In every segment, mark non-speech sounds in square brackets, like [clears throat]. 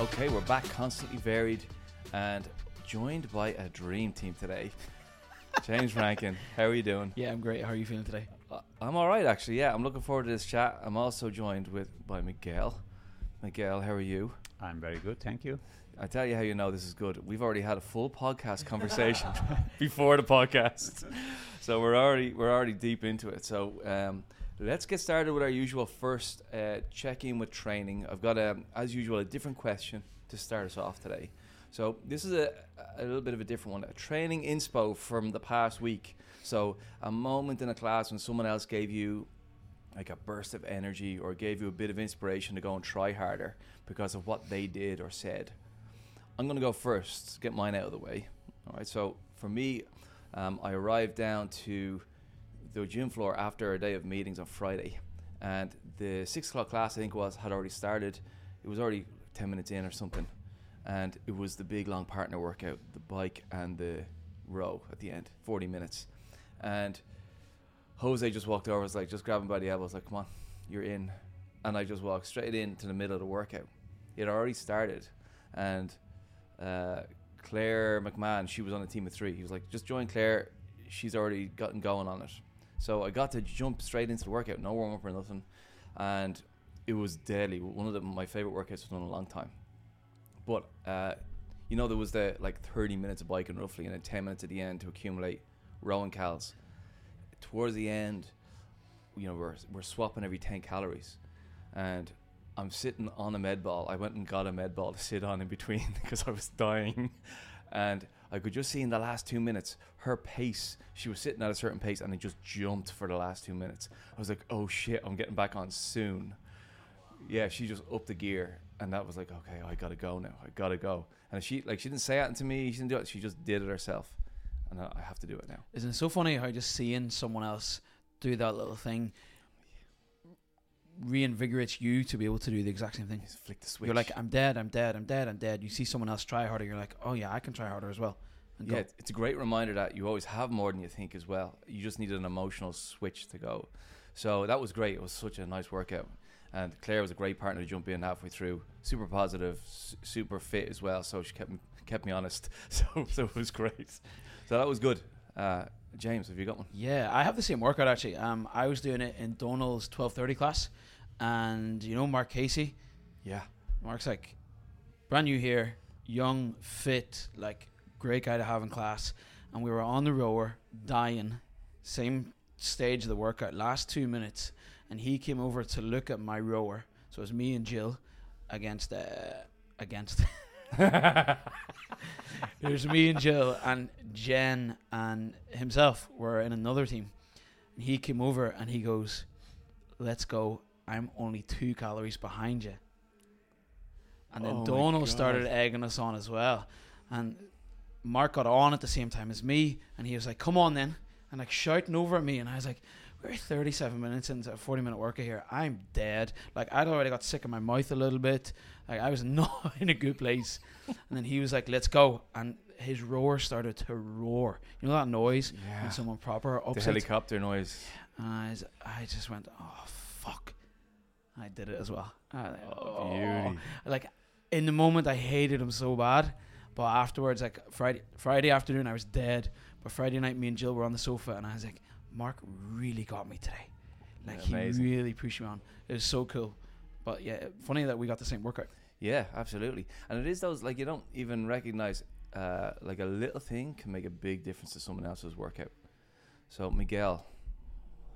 Okay, we're back, constantly varied, and joined by a dream team today. [laughs] James Rankin, how are you doing? Yeah, I'm great. How are you feeling today? Uh, I'm all right, actually. Yeah, I'm looking forward to this chat. I'm also joined with by Miguel. Miguel, how are you? I'm very good, thank you. I tell you how you know this is good. We've already had a full podcast conversation [laughs] before the podcast, [laughs] so we're already we're already deep into it. So um, let's get started with our usual first uh, check in with training. I've got a, as usual a different question to start us off today. So this is a, a little bit of a different one, a training inspo from the past week. So a moment in a class when someone else gave you like a burst of energy or gave you a bit of inspiration to go and try harder because of what they did or said. I'm going to go first, get mine out of the way. All right. So for me, um, I arrived down to the gym floor after a day of meetings on Friday, and the six o'clock class I think was had already started. It was already ten minutes in or something, and it was the big long partner workout, the bike and the row at the end, forty minutes, and Jose just walked over, was like just grabbing by the elbows, like come on, you're in, and I just walked straight into the middle of the workout. It had already started, and uh, Claire McMahon, she was on a team of three. He was like, just join Claire. She's already gotten going on it. So I got to jump straight into the workout, no warm up or nothing, and it was deadly. One of the, my favorite workouts I've done in a long time. But uh, you know, there was the like 30 minutes of biking roughly, and then 10 minutes at the end to accumulate rowing cals. Towards the end, you know, we're we're swapping every 10 calories, and I'm sitting on a med ball. I went and got a med ball to sit on in between [laughs] because I was dying. And I could just see in the last two minutes her pace. She was sitting at a certain pace and it just jumped for the last two minutes. I was like, oh shit, I'm getting back on soon. Yeah, she just upped the gear. And that was like, okay, I gotta go now. I gotta go. And she like she didn't say it to me. She didn't do it. She just did it herself. And I have to do it now. Isn't it so funny how just seeing someone else do that little thing reinvigorates you to be able to do the exact same thing. Just flick the switch. You're like, I'm dead, I'm dead, I'm dead, I'm dead. You see someone else try harder, you're like, oh yeah, I can try harder as well. And yeah, go. it's a great reminder that you always have more than you think as well. You just needed an emotional switch to go. So that was great. It was such a nice workout. And Claire was a great partner to jump in halfway through. Super positive, su- super fit as well. So she kept me, kept me honest. [laughs] So so it was great. So that was good. Uh, James, have you got one? Yeah, I have the same workout actually. Um, I was doing it in Donald's 12:30 class, and you know Mark Casey. Yeah. Mark's like brand new here, young, fit, like great guy to have in class. And we were on the rower, dying, same stage of the workout, last two minutes, and he came over to look at my rower. So it was me and Jill against uh, against. [laughs] [laughs] was me and Jill and Jen and himself were in another team. And he came over and he goes, "Let's go. I'm only two calories behind you." And then Oh started egging us on as well. And Mark got on at the same time as me, and he was like, "Come on then!" and like shouting over at me, and I was like, "We're 37 minutes into a 40 minute workout here. I'm dead. Like I'd already got sick in my mouth a little bit. Like I was [laughs] not in a good place." and then he was like, "Let's go!" and his roar started to roar. You know that noise Yeah. when someone proper The ups helicopter noise. And I, was- I just went, "Oh fuck!" I did it as well. I like, Oh, beauty. like in the moment I hated him so bad, but afterwards, like Friday Friday afternoon, I was dead. But Friday night, me and Jill were on the sofa, and I was like, Mark really got me today. Like Yeah, he really pushed me on. It was so cool. But yeah, funny that we got the same workout. Yeah, absolutely. And it is those like you don't even recognize uh, like a little thing can make a big difference to someone else's workout. So Miguel,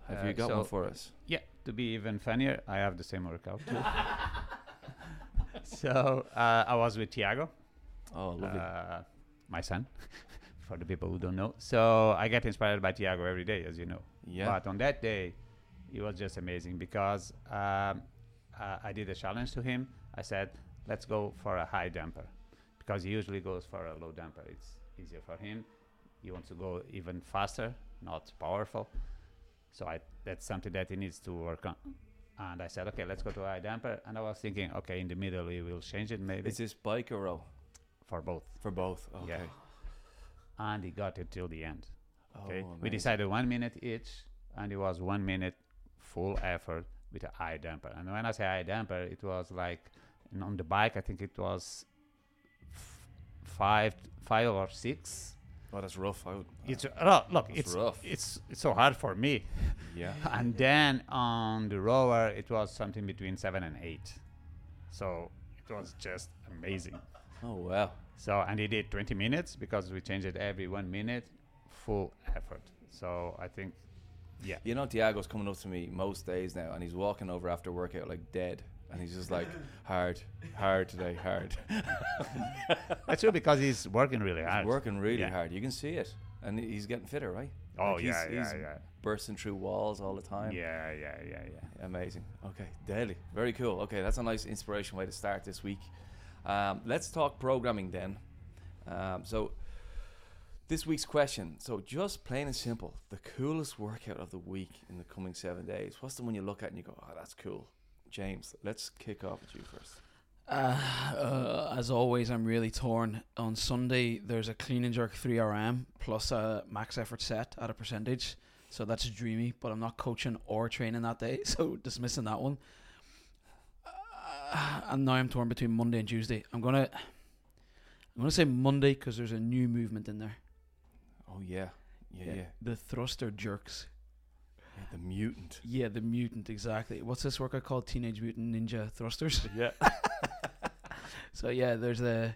have you Uh, got so- one for us? Yeah, to be even funnier, I have the same workout too. [laughs] so uh, I was with Tiago, Oh, lovely. uh, my son, [laughs] for the people who don't know. So I get inspired by Tiago every day, as you know. yeah. But on that day, it was just amazing because um, uh, I did a challenge to him. I said, let's go for a high damper because he usually goes for a low damper. It's easier for him. He wants to go even faster, not powerful. So I, that's something that he needs to work on. And I said, okay, let's go to a high damper. And I was thinking, okay, in the middle, we will change it maybe Is this bike or row? for both. For both. Okay. Yeah. And he got it till the end. Oh, okay, Oh, we decided one minute each, and it was one minute full effort with a high damper. And when I say high damper, it was like on the bike, I think it was f- five, five or six. Oh, that's rough. I would, It's uh, look, it's rough. it's it's so hard for me. yeah. [laughs] and then on the rower, it was something between seven and eight. So it was just amazing. Oh wow. So and he did 20 minutes because we changed it every one minute, full effort. So I think, yeah, You know, Tiago's coming up to me most days now, and he's walking over after workout like dead, and he's just like hard, hard today, hard. [laughs] that's true because he's working really hard. He's working really Yeah. hard. You can see it, and he's getting fitter, right? Oh Like, yeah, he's- yeah, he's yeah, Bursting through walls all the time. yeah, yeah, yeah, yeah. Amazing. Okay, deadly. Very cool. Okay, that's a nice inspiration way to start this week. Um, let's talk programming then. Um, so, this week's question. So, just plain and simple, the coolest workout of the week in the coming seven days. What's the one you look at and you go, "Oh, that's cool." James, let's kick off with you first. Uh, uh, as always, I'm really torn. On Sunday, there's a clean and jerk 3RM plus a max effort set at a percentage. So that's dreamy, but I'm not coaching or training that day, [laughs] so dismissing that one. Uh, and now I'm torn between Monday and Tuesday. I'm gonna, I'm gonna say Monday because there's a new movement in there. Oh yeah, yeah, yeah. The thruster jerks. Yeah, the mutant. Yeah, the mutant exactly. What's this workout called? Teenage Mutant Ninja Thrusters. [laughs] Yeah. [laughs] So yeah, there's the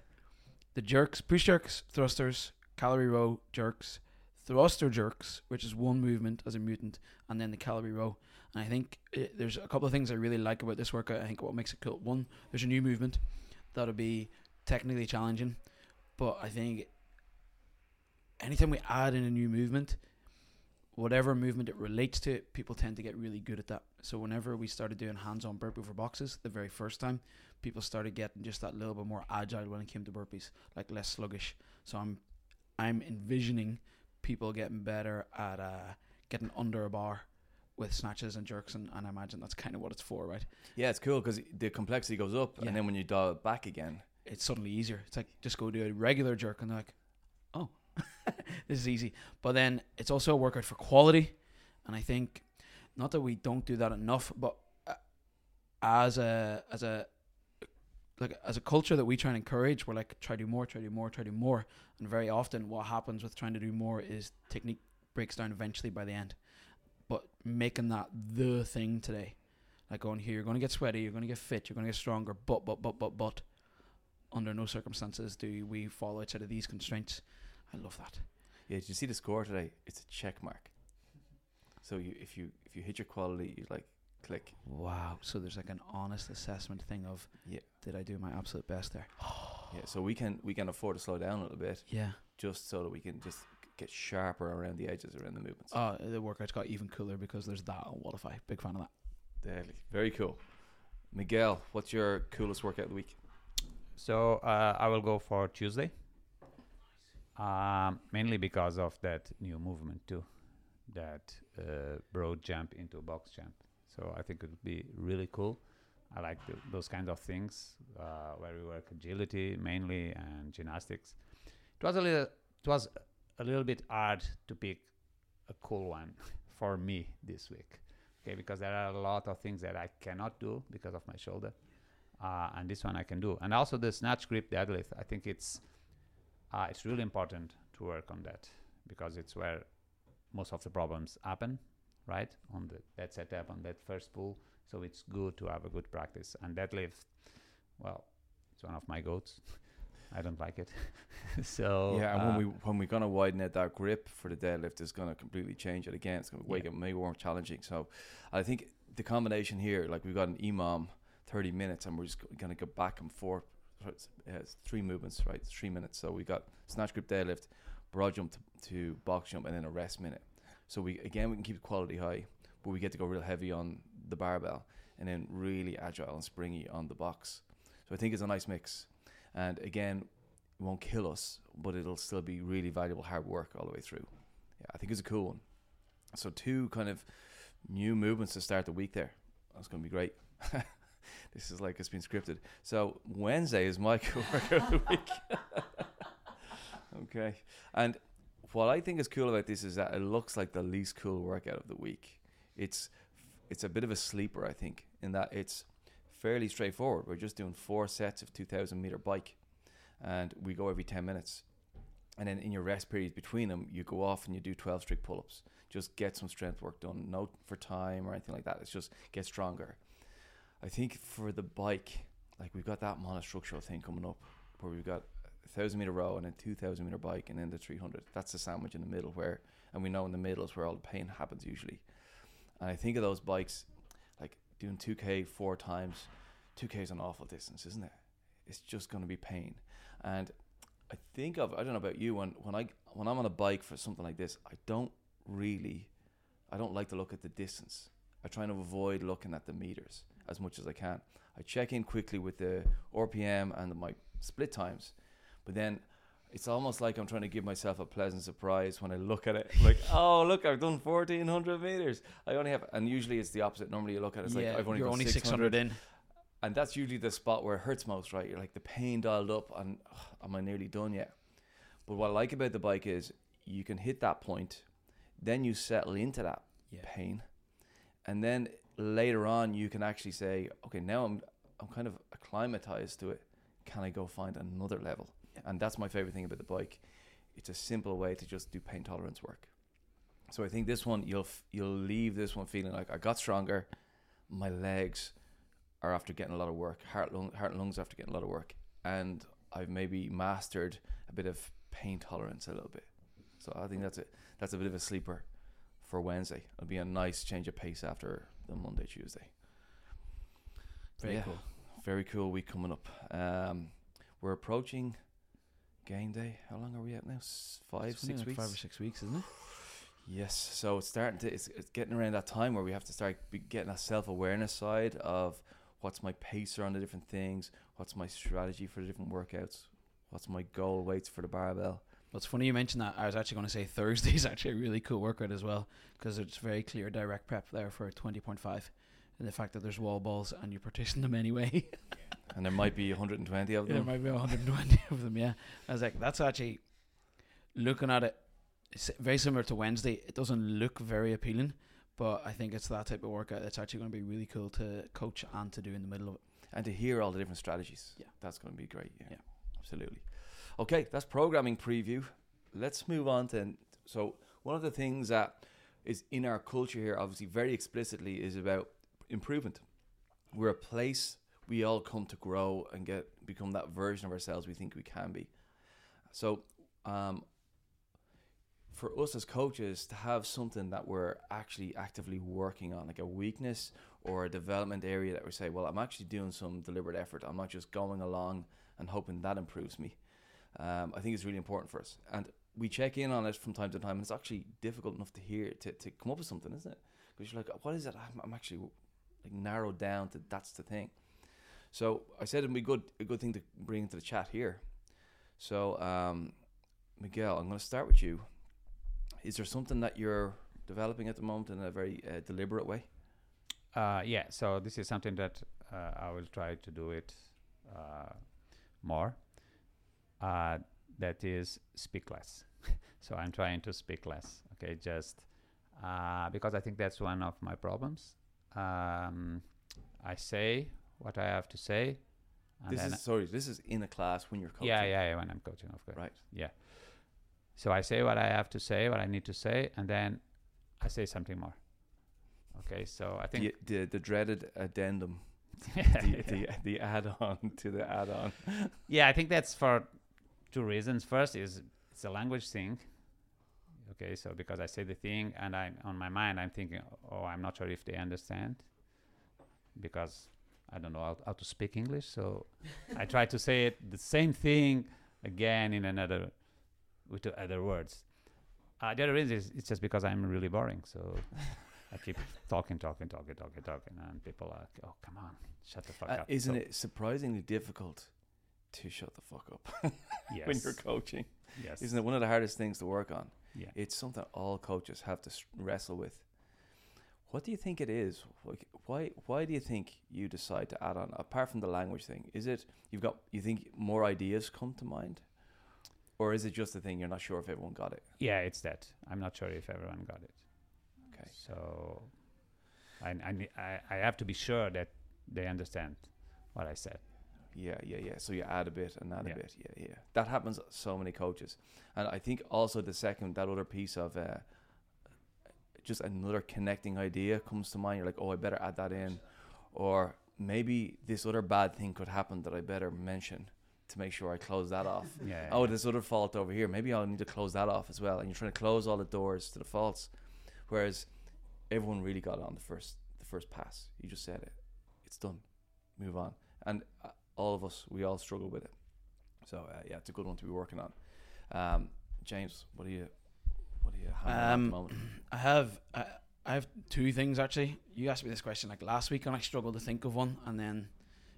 the jerks, push jerks, thrusters, calorie row jerks, thruster jerks, which is one movement as a mutant, and then the calorie row. And I think uh there's a couple of things I really like about this workout. I think what makes it cool. One, there's a new movement that'll be technically challenging, but I think anytime we add in a new movement, whatever movement it relates to, people tend to get really good at that. So whenever we started doing hands-on burpee for boxes the very first time, people started getting just that little bit more agile when it came to burpees, like less sluggish. So I'm I'm envisioning people getting better at uh, getting under a bar with snatches and jerks, and, and I imagine that's kind of what it's for, right? Yeah, it's cool because the complexity goes up, Yeah. and then when you dial it back again, It's suddenly easier. It's like just go do a regular jerk, and they're like, [laughs] this is easy. But then it's also a workout for quality, and I think not that we don't do that enough, but uh, as a as a like as a culture that we try and encourage, we're like try to do more, try to do more, try to do more, and very often what happens with trying to do more is technique breaks down eventually by the end. But making that the thing today, like going here, you're going to get sweaty, you're going to get fit, you're going to get stronger, but but but but but under no circumstances do we fall outside of these constraints. I love that. yeah. Did you see the score today? It's a check mark. So you, if you if you hit your quality, you like click. Wow. So there's like an honest assessment thing of Yeah. did I do my absolute best there? [gasps] Yeah, so we can we can afford to slow down a little bit Yeah. just so that we can just get sharper around the edges around the movements. Oh, the workout's got even cooler because there's that on Wodify. Big fan of that. Deadly. Very cool. Miguel, what's your coolest workout of the week? So uh, I will go for Tuesday. Um, mainly because of that new movement too, that uh, broad jump into a box jump. So I think it would be really cool. I like th- those kind of things uh, where we work agility mainly and gymnastics. It was a little, it was a little bit hard to pick a cool one [laughs] for me this week. Okay, because there are a lot of things that I cannot do because of my shoulder uh, and this one I can do. And also the snatch grip deadlift, I think it's uh, it's really important to work on that because it's where most of the problems happen, right? On the that setup on that first pull, so it's good to have a good practice. And deadlift, well, it's one of my goats. [laughs] I don't like it, [laughs] so yeah, and uh, when we when we're gonna widen out that grip for the deadlift, it's gonna completely change it again. It's gonna make Yeah. it more challenging. So, I think the combination here, like we've got an EMOM, thirty minutes, and we're just gonna go back and forth. It's three movements, right? Three minutes. So we got snatch grip, deadlift, broad jump to, to box jump, and then a rest minute. So we again we can keep the quality high, but we get to go real heavy on the barbell, and then really agile and springy on the box. So I think it's a nice mix. And again, it won't kill us, but it'll still be really valuable hard work all the way through. Yeah, I think it's a cool one. So two kind of new movements to start the week there. That's going to be great. [laughs] this is like it's been scripted. So Wednesday is my [laughs] cool workout of the week. [laughs] okay, and what I think is cool about this is that it looks like the least cool workout of the week. It's it's a bit of a sleeper, I think, in that it's fairly straightforward. We're just doing four sets of 2,000 meter bike, and we go every 10 minutes. And then in your rest periods between them, you go off and you do 12 strict pull ups. Just get some strength work done. No for time or anything like that. It's just get stronger. I think for the bike, like we've got that monostructural thing coming up where we've got a thousand meter row and then 2,000 meter bike and then the 300. That's the sandwich in the middle where, and we know in the middle is where all the pain happens usually. And I think of those bikes like doing 2K four times. 2K is an awful distance, isn't it? It's just going to be pain. And I think of I don't know about you when when I when I'm on a bike for something like this, I don't really I don't like to look at the distance. I try to avoid looking at the meters as much as I can. I check in quickly with the RPM and my split times, but then it's almost like I'm trying to give myself a pleasant surprise when I look at it. Like, [laughs] oh, look, I've done 1400 meters. I only have, and usually it's the opposite. Normally you look at it, it's yeah, like I've only you're only 600 600 in. and that's usually the spot where it hurts most, right? You're like the pain dialed up, and am I nearly done yet? But what I like about the bike is you can hit that point, then you settle into that Yeah. pain, and then later on you can actually say, okay, now I'm I'm kind of acclimatized to it. Can I go find another level? Yeah. And that's my favorite thing about the bike. It's a simple way to just do pain tolerance work. So I think this one you'll f- you'll leave this one feeling like I got stronger. My legs are after getting a lot of work. Heart, lung, heart and lungs after getting a lot of work, and I've maybe mastered a bit of pain tolerance a little bit. So I think that's it. That's a bit of a sleeper for Wednesday. It'll be a nice change of pace after the Monday Tuesday. Very Yeah. cool. Very cool week coming up. Um, we're approaching game day. How long are we at now? Five, It's six like weeks. Five or six weeks, isn't it? Yes, so it's starting to it's, it's getting around that time where we have to start be getting that self awareness side of what's my pacer on the different things, what's my strategy for the different workouts, what's my goal weights for the barbell. Well, it's funny you mentioned that. I was actually going to say Thursday is [laughs] actually a really cool workout as well because it's very clear direct prep there for 20.5. And the fact that there's wall balls and you partition them anyway. [laughs] And there might be 120 of them. there might be 120 of them, yeah. I was like, that's actually, looking at it, it's very similar to Wednesday. It doesn't look very appealing, but I think it's that type of workout that's actually going to be really cool to coach and to do in the middle of it. and to hear all the different strategies. Yeah. That's going to be great. Yeah, Yeah. absolutely. Okay, that's programming preview. Let's move on to so one of the things that is in our culture here, obviously very explicitly, is about improvement. We're a place we all come to grow and get become that version of ourselves we think we can be. So, um, for us as coaches to have something that we're actually actively working on, like a weakness or a development area that we say, well, I'm actually doing some deliberate effort. I'm not just going along and hoping that improves me. Um, I think it's really important for us, and we check in on it from time to time. And it's actually difficult enough to hear to, to come up with something, isn't it? Because you're like, what is it? I'm, I'm actually like narrowed down to that's the thing. So I said it'd be good a good thing to bring into the chat here. So um, Miguel, I'm going to start with you. Is there something that you're developing at the moment in a very uh, deliberate way? Uh, yeah, so this is something that uh, I will try to do it uh, more. Uh, that is speak less. [laughs] so I'm trying to speak less. Okay, just uh, because I think that's one of my problems. Um, I say what I have to say. and This is sorry. This is in a class when you're coaching. yeah, yeah, yeah, when I'm coaching, of course. Right. Yeah. So I say what I have to say, what I need to say, and then I say something more. Okay, so I think The, the the dreaded addendum, [laughs] the, the the add-on to the add-on. yeah, I think that's for two reasons. First is it's a language thing. Okay, so because I say the thing and I on my mind I'm thinking, oh, I'm not sure if they understand because I don't know how, how to speak English. So I try to say it the same thing again in another with the other words. Uh, the other reason is it's just because I'm really boring. So [laughs] I keep talking, talking, talking, talking, talking, and people are like, oh, come on, shut the fuck Uh, up. isn't So- it surprisingly difficult to shut the fuck up Yes. [laughs] when you're coaching? yes. Isn't it one of the hardest things to work on? Yeah. It's something all coaches have to wrestle with. What do you think it is? Like, why why do you think you decide to add on apart from the language thing? Is it you've got you think more ideas come to mind, or is it just a thing you're not sure if everyone got it? Yeah, it's that. I'm not sure if everyone got it. Okay. So I I I, I have to be sure that they understand what I said. Yeah, yeah, yeah. So you add a bit and add Yeah. a bit. Yeah, yeah. That happens so many coaches. And I think also the second, that other piece of uh, just another connecting idea comes to mind. You're like, oh, I better add that in. Or maybe this other bad thing could happen that I better mention to make sure I close that off. [laughs] Yeah. oh, yeah. this other fault over here. Maybe I'll need to close that off as well. And you're trying to close all the doors to the faults, whereas everyone really got on the first the first pass. You just said it. It's done. Move on. And uh, all of us, we all struggle with it. So uh, yeah, it's a good one to be working on. Um, James, what are you what do you have at the Um, moment? [clears throat] I have I, I have two things actually. You asked me this question like last week, and I struggled to think of one, and then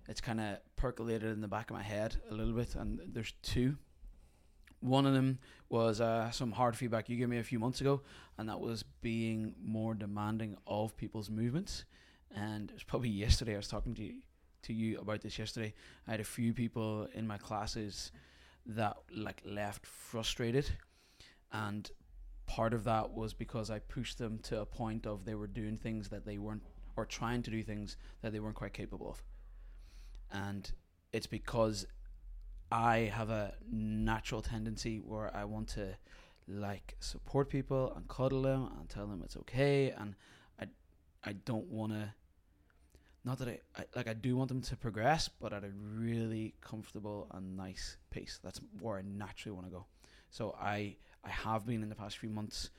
it's kind of percolated in the back of my head a little bit. And there's two. One of them was uh, some hard feedback you gave me a few months ago, and that was being more demanding of people's movements. And it was probably [laughs] yesterday I was talking to you, to you about this yesterday. I had a few people in my classes that like left frustrated, and part of that was because I pushed them to a point of they were doing things that they weren't or trying to do things that they weren't quite capable of. And it's because I have a natural tendency where I want to like support people and cuddle them and tell them it's okay and I I don't want to not that I, I like I do want them to progress but at a really comfortable and nice pace. That's where I naturally want to go. So I I have been in the past few months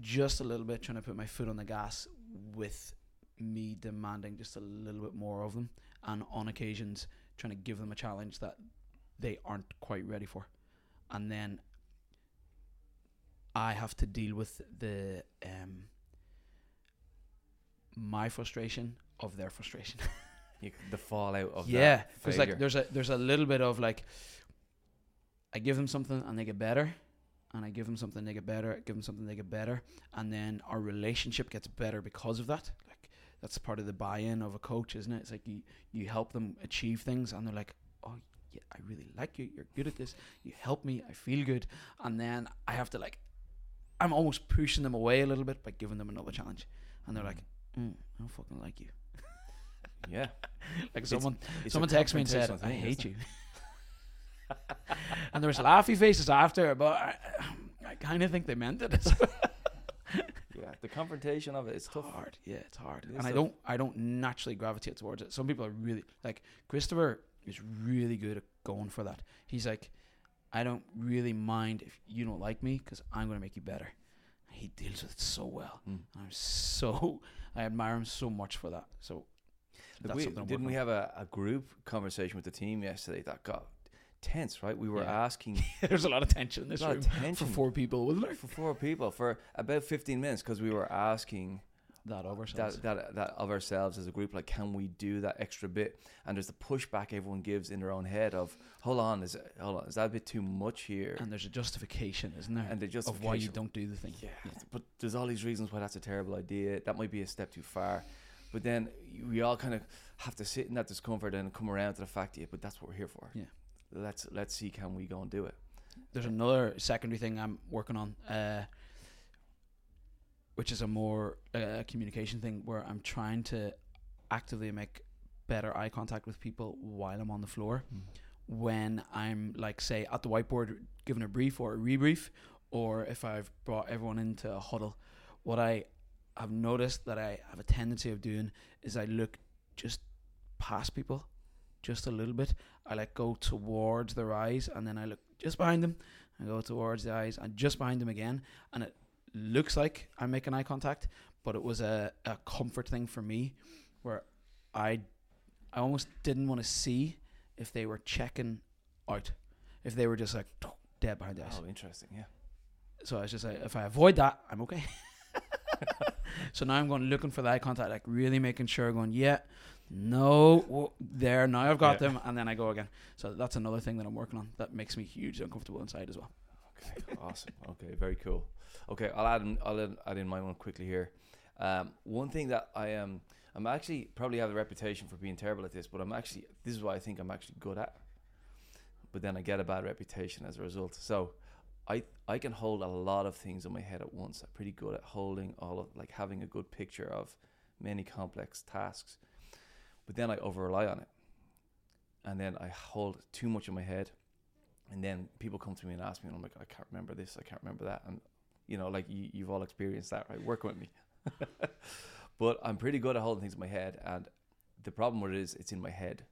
just a little bit trying to put my foot on the gas with me demanding just a little bit more of them and on occasions trying to give them a challenge that they aren't quite ready for. And then I have to deal with the um my frustration of their frustration. [laughs] You, the fallout of yeah, because like there's a there's a little bit of like I give them something and they get better, and I give them something they get better, I give them something they get better, and then our relationship gets better because of that. Like that's part of the buy-in of a coach, isn't it? It's like you you help them achieve things, and they're like, oh yeah, I really like you. You're good at this. You help me. I feel good, and then I have to like, I'm almost pushing them away a little bit by giving them another challenge, and they're like, mm, I don't fucking like you. Yeah. [laughs] Like someone It's Someone texted me and said, "I hate you," [laughs] and there was laughy faces after, but I, I kind of think they meant it. [laughs] Yeah, the confrontation of it, it's tough. hard, yeah, it's hard, It is and I don't, I don't naturally gravitate towards it. Some people are really like Christopher is really good at going for that. He's like, I don't really mind if you don't like me because I'm going to make you better. He deals with it so well. Mm. I'm so, I admire him so much for that. So that's we, something I'm didn't we have a, a group conversation with the team yesterday that got tense, right? We were Yeah. asking. [laughs] There's a lot of tension in this a lot room of tension for four people, wasn't there? for four people for about 15 minutes because we were asking That of ourselves. that, that that of ourselves as a group like can we do that extra bit and there's the pushback everyone gives in their own head of hold on is it, hold on is that a bit too much here and there's a justification, isn't there, and the justification of why you don't do the thing. yeah, but there's all these reasons why that's a terrible idea that might be a step too far but then we all kind of have to sit in that discomfort and come around to the fact yeah but that's what we're here for Yeah. let's let's see can we go and do it There's another secondary thing I'm working on, uh, which is a more uh, communication thing where I'm trying to actively make better eye contact with people while I'm on the floor. When I'm like, say, at the whiteboard giving a brief or a rebrief, or if I've brought everyone into a huddle, what I have noticed that I have a tendency of doing is I look just past people, just a little bit. I like go towards their eyes, and then I look just behind them. I go towards the eyes, and just behind them again, and it looks like I'm making eye contact, but it was a, a comfort thing for me, where I I almost didn't want to see if they were checking out, if they were just like [tsk] dead behind the eyes. oh interesting yeah So I was just like, if I avoid that, I'm okay. [laughs] [laughs] so now I'm going looking for the eye contact, like really making sure, going, yeah, no, whoa, there, now I've got Yeah. them, and then I go again. So that's another thing that I'm working on that makes me hugely uncomfortable inside as well. Okay, awesome. Okay, very cool. Okay, I'll add in, I'll add, in my one quickly here. Um, one thing that I am, I'm actually probably have a reputation for being terrible at this, but I'm actually this is what I think I'm actually good at. But then I get a bad reputation as a result. So, I I can hold a lot of things in my head at once. I'm pretty good at holding all of like having a good picture of many complex tasks. but then I over rely on it, and then I hold too much in my head, and then people come to me and ask me, and I'm like, I can't remember this, I can't remember that, and you know, like you, you've all experienced that, right? Work with me, [laughs] but I'm pretty good at holding things in my head, and the problem with it is it's in my head.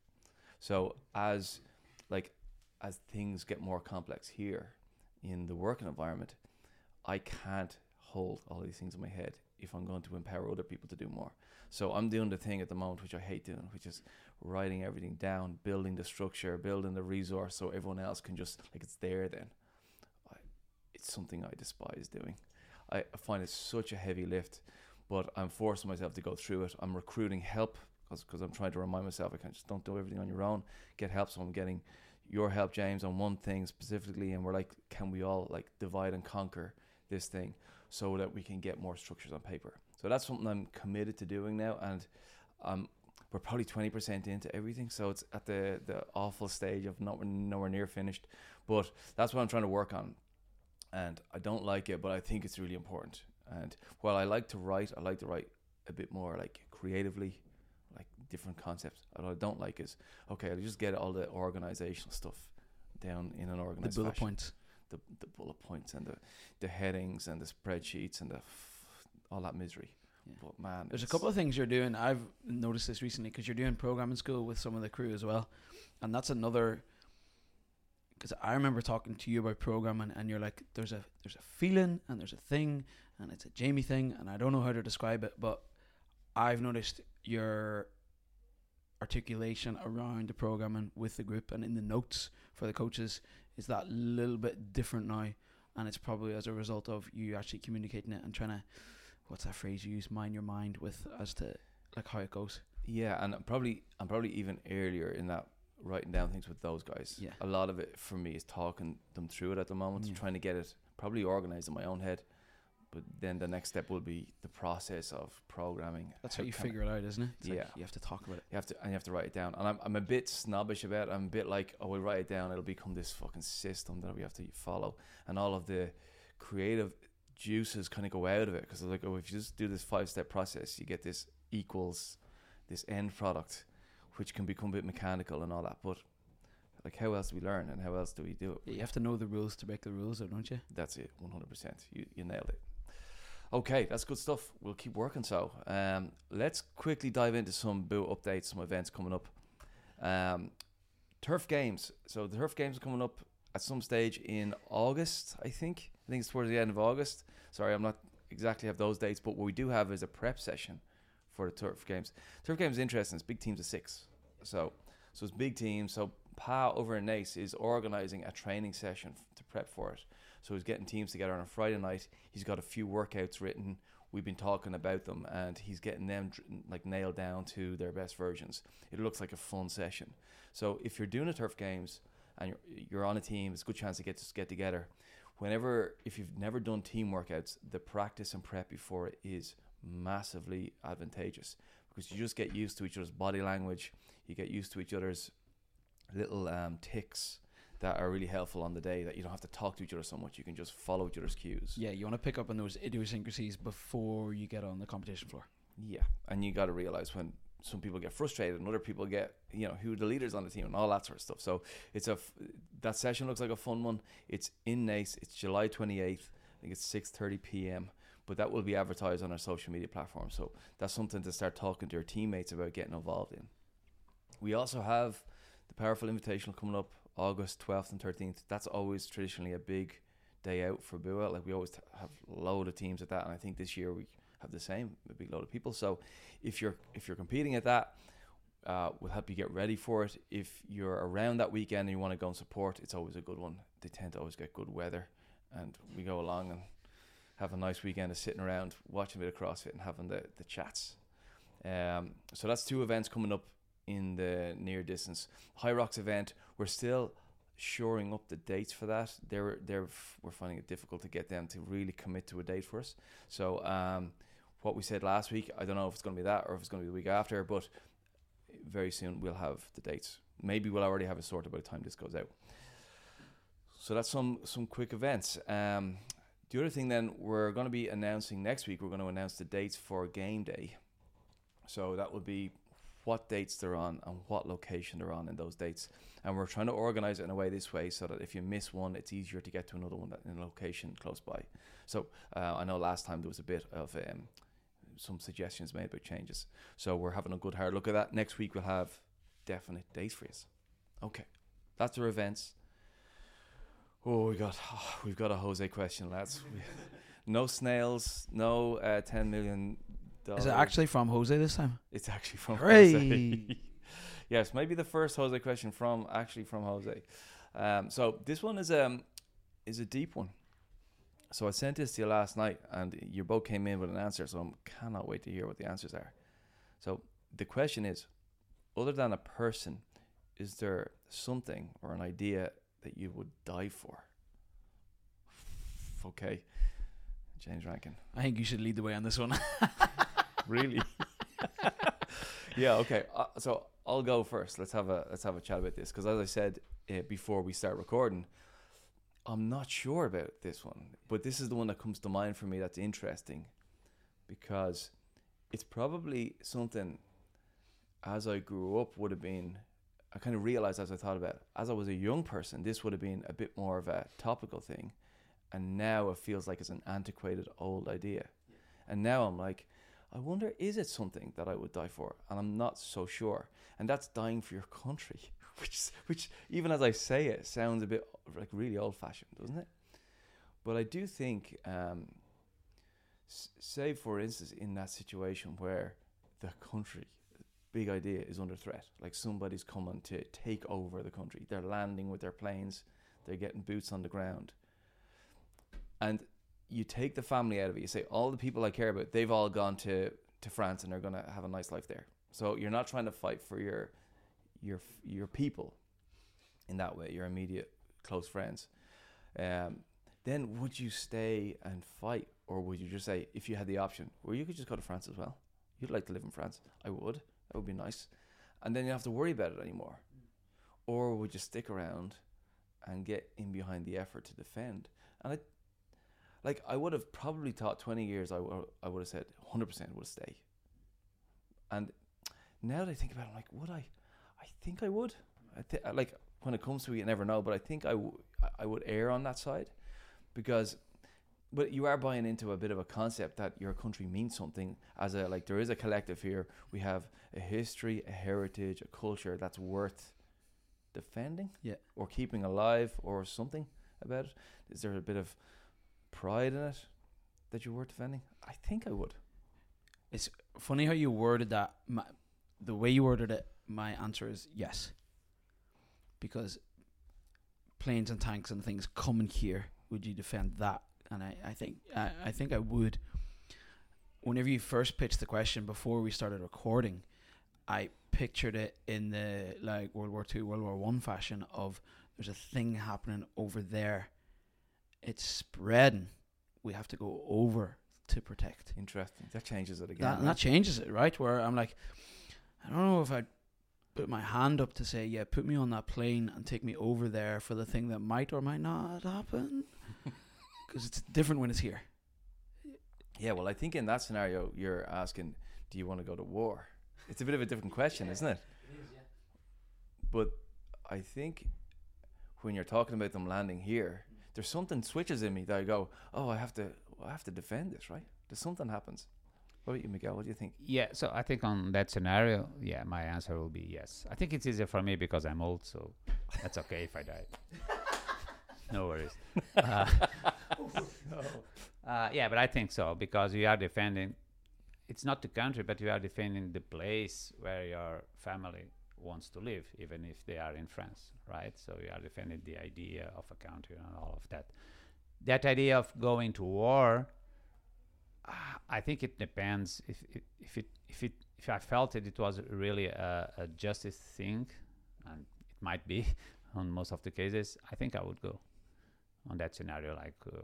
So as like as things get more complex here in the working environment, I can't hold all these things in my head if I'm going to empower other people to do more. So I'm doing the thing at the moment which I hate doing, which is writing everything down, building the structure, building the resource so everyone else can just like it's there then. I, it's something I despise doing. I find it such a heavy lift, but I'm forcing myself to go through it. I'm recruiting help because I'm trying to remind myself I can't just don't do everything on your own. Get help. So I'm getting your help, James, on one thing specifically, and we're like, can we all like divide and conquer this thing so that we can get more structures on paper? So that's something I'm committed to doing now, and um, we're probably twenty percent into everything, so it's at the the awful stage of not nowhere near finished, but that's what I'm trying to work on, and I don't like it, but I think it's really important. And while I like to write, I like to write a bit more like creatively different concepts. What I don't like is okay, I'll just get all the organizational stuff down in an organization. The bullet fashion. points. The, the bullet points and the, the headings and the spreadsheets and the f- all that misery. Yeah. But man, There's a couple of things you're doing. I've noticed this recently because you're doing programming school with some of the crew as well, and that's another. Because I remember talking to you about programming, and you're like, "There's a there's a feeling, and there's a thing, and it's a Jamie thing, and I don't know how to describe it, but I've noticed your articulation around the programming with the group and in the notes for the coaches is that little bit different now, and it's probably as a result of you actually communicating it and trying to what's that phrase you use mind your mind with as to like how it goes Yeah, and I'm probably I'm probably even earlier in that writing down things with those guys. Yeah. A lot of it for me is talking them through it at the moment, Yeah. trying to get it probably organized in my own head. But then the next step will be the process of programming. that's how you can I- figure it out isn't it It's like Yeah. you have to talk about it You have to and you have to write it down. And I'm I'm a bit snobbish about it. I'm a bit like, oh we'll write it down, it'll become this fucking system that we have to follow. And all of the creative juices kind of go out of it because it's like, oh, if you just do this five step process, you get this equals this end product, which can become a bit mechanical and all that. But like, how else do we learn and how else do we do it? You have to know the rules to break the rules though, don't you That's it, one hundred percent. You you nailed it. Okay, that's good stuff. We'll keep working. So, um, let's quickly dive into some boot updates, some events coming up. Um, turf games. So the turf games are coming up at some stage in August. I think. I think it's towards the end of August. Sorry, I'm not exactly have those dates, but what we do have is a prep session for the turf games. Turf games is interesting. It's big teams of six. So, so it's big teams. So Pa over in Naas is organising a training session to prep for it. So he's getting teams together on a Friday night. He's got a few workouts written. We've been talking about them, and he's getting them like nailed down to their best versions. It looks like a fun session. So if you're doing a turf games and you're you're on a team, it's a good chance to get to get together. Whenever if you've never done team workouts, the practice and prep before it is massively advantageous because you just get used to each other's body language. You get used to each other's little um, ticks that are really helpful on the day that you don't have to talk to each other so much. You can just follow each other's cues. yeah you want to pick up on those idiosyncrasies before you get on the competition floor Yeah, and you got to realize when some people get frustrated and other people get, you know, who are the leaders on the team and all that sort of stuff. So it's a f- that session looks like a fun one. It's in Naas. It's July twenty eighth. I think it's six thirty p.m. But that will be advertised on our social media platform. So that's something to start talking to your teammates about getting involved in. We also have the Powerful Invitational coming up August 12th and 13th. That's always traditionally a big day out for Bua. Like we always have a load of teams at that, and I think this year we have the same, a big load of people. So if you're if you're competing at that, uh, we'll help you get ready for it. If you're around that weekend and you want to go and support, it's always a good one. They tend to always get good weather, and we go along and have a nice weekend of sitting around watching a bit of CrossFit and having the the chats. Um, so that's two events coming up in the near distance. Hyrox event, we're still shoring up the dates for that. They're they're we're finding it difficult to get them to really commit to a date for us. So um, what we said last week, I don't know if it's going to be that or if it's going to be the week after, but very soon we'll have the dates. Maybe we'll already have it sorted by the time this goes out. So that's some some quick events. Um, the other thing then we're going to be announcing next week. We're going to announce the dates for game day. So that would be what dates they're on and what location they're on in those dates. And we're trying to organize it in a way this way so that if you miss one, it's easier to get to another one in a location close by. So uh, I know last time there was a bit of um, some suggestions made about changes. So we're having a good hard look at that. Next week we'll have definite dates for you. Okay, that's our events. Oh, we got [sighs] we've got a Jose question, lads. [laughs] No snails, no uh, ten million. Is it actually from Jose this time? It's actually from Hooray. Jose. [laughs] yes, maybe the first Jose question from actually from Jose. Um, so this one is um is a deep one. So I sent this to you last night, and you both came in with an answer. So I cannot wait to hear what the answers are. So the question is, other than a person, is there something or an idea that you would die for? Okay, James Rankin. I think you should lead the way on this one. [laughs] really? [laughs] Yeah okay. Uh, so i'll go first. Let's have a let's have a chat about this because as i said uh, before we start recording i'm not sure about this one but this is the one that comes to mind for me that's interesting because it's probably something as i grew up would have been i kind of realized as i thought about it as i was a young person this would have been a bit more of a topical thing and now it feels like it's an antiquated old idea. And now i'm like I wonder, is it something that I would die for? And I'm not so sure. And that's dying for your country, [laughs] which, which even as I say it, sounds a bit like really old fashioned, doesn't it? But I do think, um, say for instance, in that situation where the country, big idea, is under threat, like somebody's coming to take over the country, they're landing with their planes, they're getting boots on the ground. And you take the family out of it. You say all the people I care about, they've all gone to to France and they're gonna have a nice life there. So you're not trying to fight for your your your people in that way, your immediate close friends. Um, then would you stay and fight, or would you just say, if you had the option, well, you could just go to France as well. You'd like to live in France. I would. That would be nice. And then you don't have to worry about it anymore. Or would you stick around and get in behind the effort to defend? And I like I would have probably thought 20 years I would I would have said 100% would stay. And now that I think about it, I'm like, would I? I think I would. I I like when it comes to it, you never know, but I think I, w- I- I would err on that side because but you are buying into a bit of a concept that your country means something as a like there is a collective here. We have a history, a heritage, a culture that's worth defending Yeah. or keeping alive or something about it. Is there a bit of pride in it that you were defending? I think I would. It's funny how you worded that. My, the way you worded it, my answer is yes. Because planes and tanks and things coming here, would you defend that? And I, I think I, I think I would. Whenever you first pitched the question before we started recording, I pictured it in the like World War Two, World War One fashion of there's a thing happening over there. It's spreading. We have to go over to protect. Interesting. That changes it again. That, right? that changes it, right? Where I'm like, I don't know if I'd put my hand up to say, yeah, put me on that plane and take me over there for the thing that might or might not happen. [laughs] Because it's different when it's here. Yeah, well, I think in that scenario, you're asking, do you want to go to war? It's a bit of a different question, isn't it? But I think when you're talking about them landing here, there's something switches in me that I go, oh, I have to, I have to defend this, right? There's something happens. What about you, Miguel? What do you think? Yeah, so I think on that scenario, yeah, my answer will be yes. I think it's easier for me because I'm old, so that's okay if I die. [laughs] no worries. Uh, [laughs] uh, yeah, but I think so because you are defending. It's not the country, but you are defending the place where your family wants to live, even if they are in France, right? So you are defending the idea of a country and all of that. That idea of going to war, Ah, I think it depends if if it if it if I felt it it was really a, a justice thing, and it might be [laughs] on most of the cases. I think I would go on that scenario, like uh,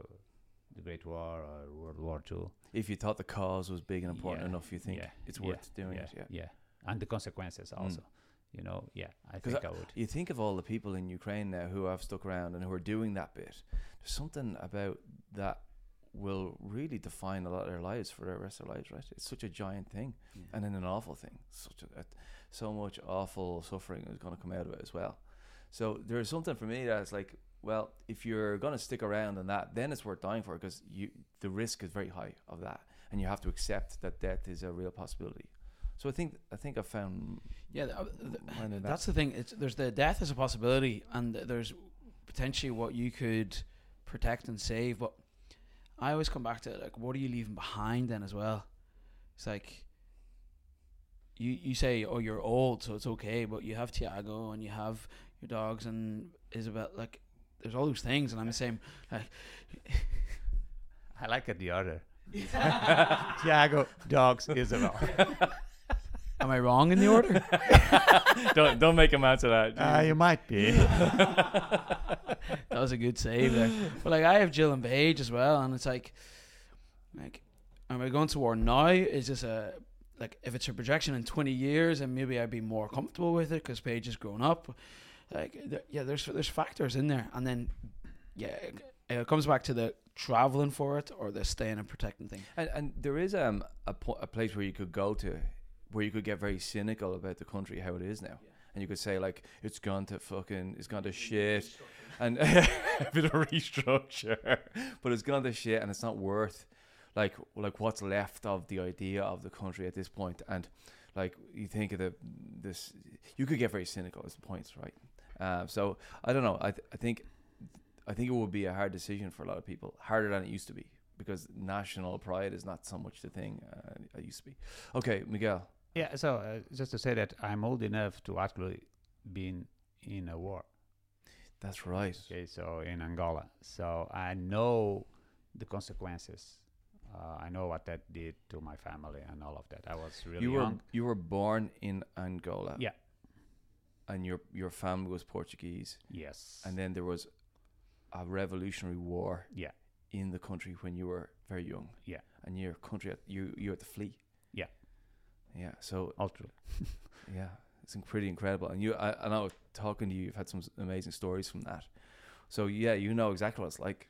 the Great War or World War Two. If you thought the cause was big and important Yeah, enough, you think yeah, it's yeah, worth doing yeah, it. Yeah. yeah, and the consequences also. You know, yeah, I think I, would. You think of all the people in Ukraine now who have stuck around and who are doing that bit. There's something about that will really define a lot of their lives for the rest of their lives, right? It's such a giant thing, and then an awful thing. Such a, so much awful suffering is going to come out of it as well. So there's something for me that's like, well, if you're going to stick around in that, then it's worth dying for because you the risk is very high of that, and you have to accept that death is a real possibility. So I think I think I found Yeah, th- uh, th- mine in that. that's the thing. It's there's the death is a possibility, and there's potentially what you could protect and save. But I always come back to like, what are you leaving behind then as well? It's like you you say, oh, you're old, so it's okay, but you have Tiago and you have your dogs and Isabel. Like, there's all those things, and I'm the same. Like, [laughs] I like it the other. [laughs] [laughs] Tiago, dogs, Isabel. Am I wrong in the order? [laughs] don't don't make him answer that. Uh, you might be. [laughs] that was a good save there. But like I have Jill and Paige as well, and it's like, like, am I going to war now? Is this a like if it's a projection in twenty years, and maybe I'd be more comfortable with it because Paige has grown up. Like, th- yeah, there's there's factors in there, and then yeah, it- it comes back to the traveling for it or the staying and protecting thing. And, and there is um a, po- a place where you could go to where you could get very cynical about the country how it is now, and you could say like it's gone to fucking it's gone to shit, and a [laughs] bit of restructure, but it's gone to shit, and it's not worth like like what's left of the idea of the country at this point, and like you think of the this you could get very cynical as the points right. Um, so I don't know. I th- I think I think it would be a hard decision for a lot of people, harder than it used to be, because national pride is not so much the thing uh, it used to be. Okay, Miguel. Yeah, so uh, just to say that I'm old enough to actually been in a war. That's right. Okay, so in Angola. So I know the consequences. Uh, I know what that did to my family and all of that. I was really you were young. you were born in Angola. Yeah. And your your family was Portuguese, Yes. and then there was a revolutionary war. Yeah. In the country when you were very young. Yeah. And your country, you you had to flee. Yeah. So true. [laughs] Yeah, it's pretty incredible. And you, I, I know, talking to you, you've had some amazing stories from that. So yeah, you know exactly what it's like.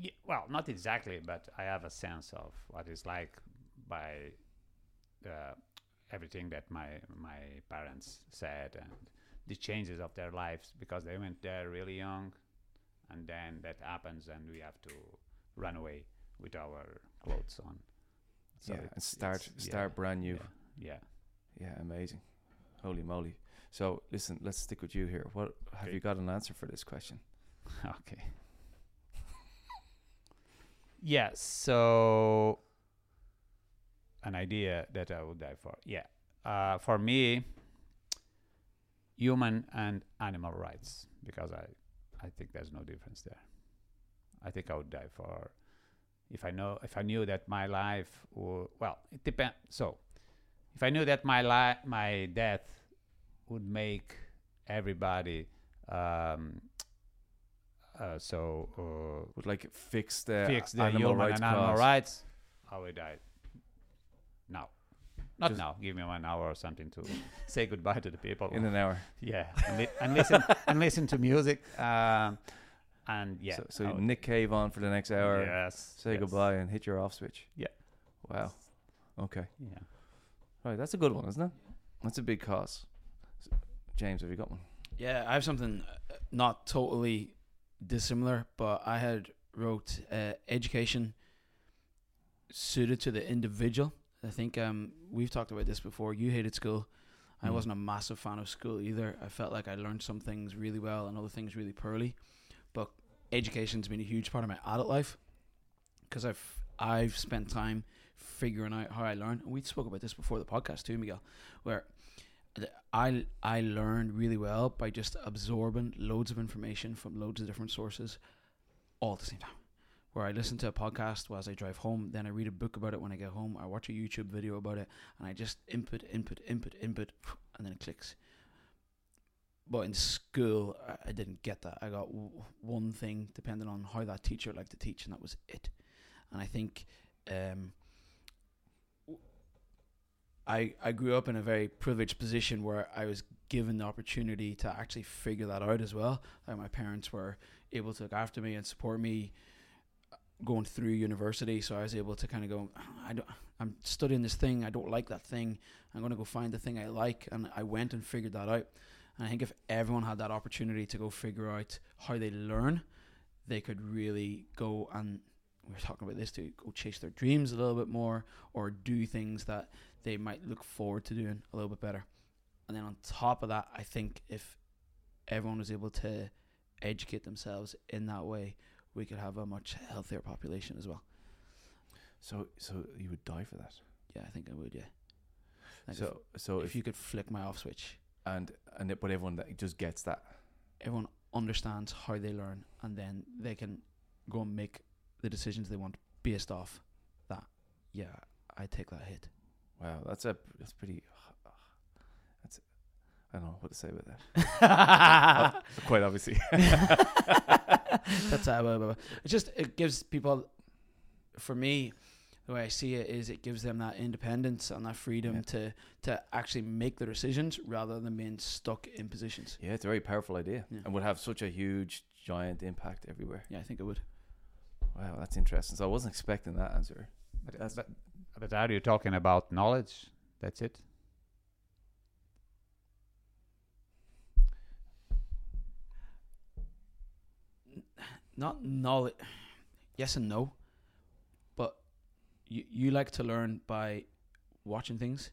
Yeah, well, not exactly, but I have a sense of what it's like by uh, everything that my my parents said and the changes of their lives because they went there really young, and then that happens, and we have to run away with our clothes on. So yeah, it- and start it's- yeah, start brand new. Yeah. Yeah. Yeah, amazing. Holy moly! So listen, let's stick with you here. What have Okay. you got an answer for this question? [laughs] Okay. yeah, so an idea that I would die for. Yeah. Uh, for me, human and animal rights, because I, I think there's no difference there. I think I would die for if I know if I knew that my life would well, it depends. So, if I knew that my li- my death would make everybody um, uh, so uh, Would like fix the fix the animal human rights and animal cause? rights, I will die now. Not Just- now. Give me one hour or something to [laughs] say goodbye to the people. in an hour. yeah, and, li- and listen [laughs] and listen to music. Um, and yeah, So, so Nick Cave on for the next hour. Yes. Say yes. goodbye and hit your off switch. Yeah. Wow. Okay. Yeah. Right, that's a good one, isn't it? That's a big cause. James, have you got one? Yeah, I have something uh, not totally dissimilar, but I had wrote uh, education suited to the individual. I think um, we've talked about this before. You hated school. I Mm. wasn't a massive fan of school either. I felt like I learned some things really well and other things really poorly. But education's been a huge part of my adult life because I've I've spent time figuring out how I learn. And we spoke about this before the podcast too, Miguel, where I I learned really well by just absorbing loads of information from loads of different sources all at the same time. Where I listen to a podcast while I drive home, then I read a book about it when I get home, I watch a YouTube video about it, and I just input, input, input, input, and then it clicks. But in school, I- didn't get that. I got one thing depending on how that teacher liked to teach, and that was it. And I think um, I I grew up in a very privileged position where I was given the opportunity to actually figure that out as well. Like my parents were able to look after me and support me, uh, going through university, so I was able to kind of go. I don't. I'm studying this thing. I don't like that thing. I'm going to go find the thing I like, and I went and figured that out. And I think if everyone had that opportunity to go figure out how they learn, they could really go and we were talking about this to go chase their dreams a little bit more or do things that they might look forward to doing a little bit better. And then on top of that, I think if everyone was able to educate themselves in that way, we could have a much healthier population as well. So so you would die for that. Yeah, I think I would. Yeah. Like so so if, if, if you could flick my off switch, and and it, but everyone that just gets that. everyone understands how they learn, and then they can go and make the decisions they want based off that. Yeah, I take that hit. Wow, that's a that's pretty. [sighs] That's I don't know what to say about that. [laughs] Quite obviously. [laughs] That's how. Uh, it just it gives people, for me, the way I see it is it gives them that independence and that freedom Yeah. to to actually make the decisions rather than being stuck in positions. yeah, it's a very powerful idea Yeah. and would have such a huge, giant impact everywhere. Yeah, I think it would. Wow, that's interesting. So I wasn't expecting that answer. But, That's- but, but are you talking about knowledge? That's it. Not knowledge. Yes and no, but you you like to learn by watching things.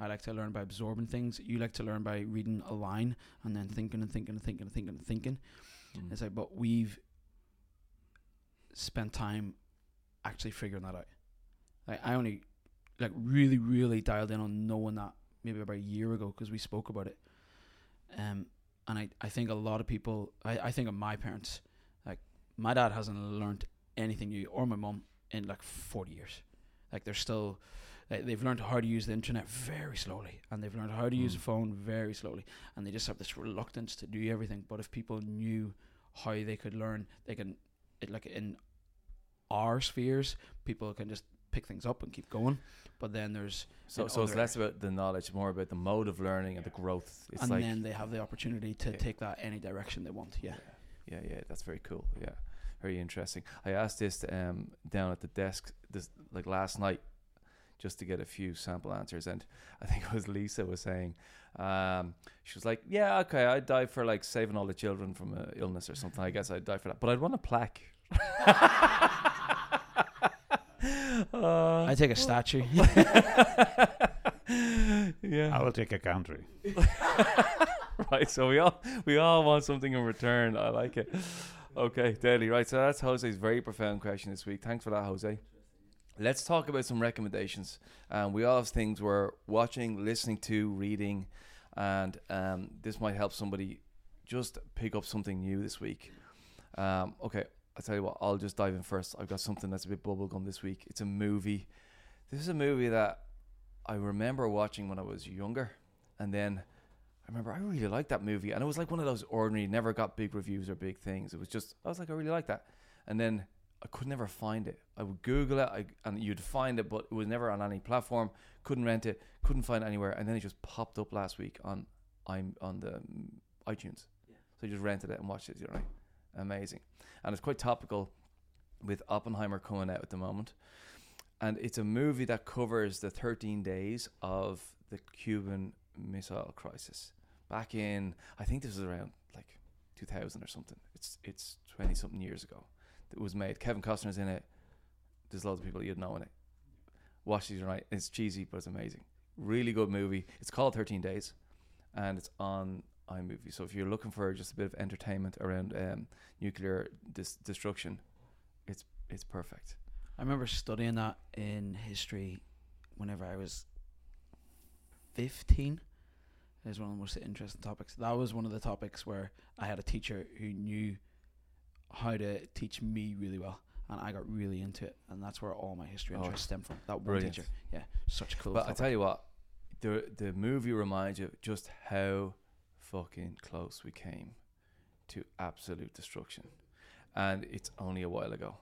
I like to learn by absorbing things. You like to learn by reading a line and then thinking and thinking and thinking and thinking and thinking. Mm. It's like, but we've spent time actually figuring that out. Like, I only like really, really dialed in on knowing that maybe about a year ago because we spoke about it. Um, and I, I think a lot of people, I, I think of my parents, like my dad hasn't learned anything new, or my mum in like forty years. Like they're still, like, they've learned how to use the internet very slowly, and they've learned how to use a Mm. phone very slowly, and they just have this reluctance to do everything. But if people knew how they could learn, they can, like in our spheres, people can just pick things up and keep going. But then there's, So so it's less about the knowledge, more about the mode of learning and the growth. It's and like then they have the opportunity to Yeah. take that any direction they want. Yeah. yeah, yeah, that's very cool. Yeah, very interesting. I asked this um, down at the desk this like last night, just to get a few sample answers, and I think it was Lisa was saying, um, she was like, "Yeah, okay, I'd die for like saving all the children from uh, illness or something. I guess I'd die for that, but I'd want a plaque." Uh, I take a statue. [laughs] yeah. I will take a country. [laughs] right. So we all we all want something in return. I like it. Okay, daily. Right. So that's Jose's very profound question this week. Thanks for that, Jose. Let's talk about some recommendations. Um, we all have things we're watching, listening to, reading, and um, this might help somebody just pick up something new this week. Um, okay, I'll tell you what. I'll just dive in first. I've got something that's a bit bubblegum this week. It's a movie. This is a movie that I remember watching when I was younger, and then I remember I really liked that movie, and it was like one of those ordinary, never got big reviews or big things. It was just I was like, I really like that, and then I could never find it. I would Google it, I, and you'd find it, but it was never on any platform. Couldn't rent it, couldn't find it anywhere, and then it just popped up last week on I'm on the mm, iTunes. So I just rented it and watched it. You know, right? amazing, and it's quite topical with Oppenheimer coming out at the moment, and it's a movie that covers the 13 days of the Cuban Missile Crisis back in I think this was around like 2000 or something. It's it's 20 something years ago. It was made. Kevin Costner's in it. There's loads of people you'd know in it. Watch these right. It's cheesy, but it's amazing. Really good movie. It's called 13 Days, and it's on iMovie. So if you're looking for just a bit of entertainment around um, nuclear dis- destruction, it's it's perfect. I remember studying that in history whenever I was 15. It was one of the most interesting topics. That was one of the topics where I had a teacher who knew how to teach me really well. And I got really into it. And that's where all my history Oh, interest stemmed from. That one brilliant. teacher. Yeah. Such a cool But I topic. tell you what, the the movie reminds you just how fucking close we came to absolute destruction, and it's only a while ago.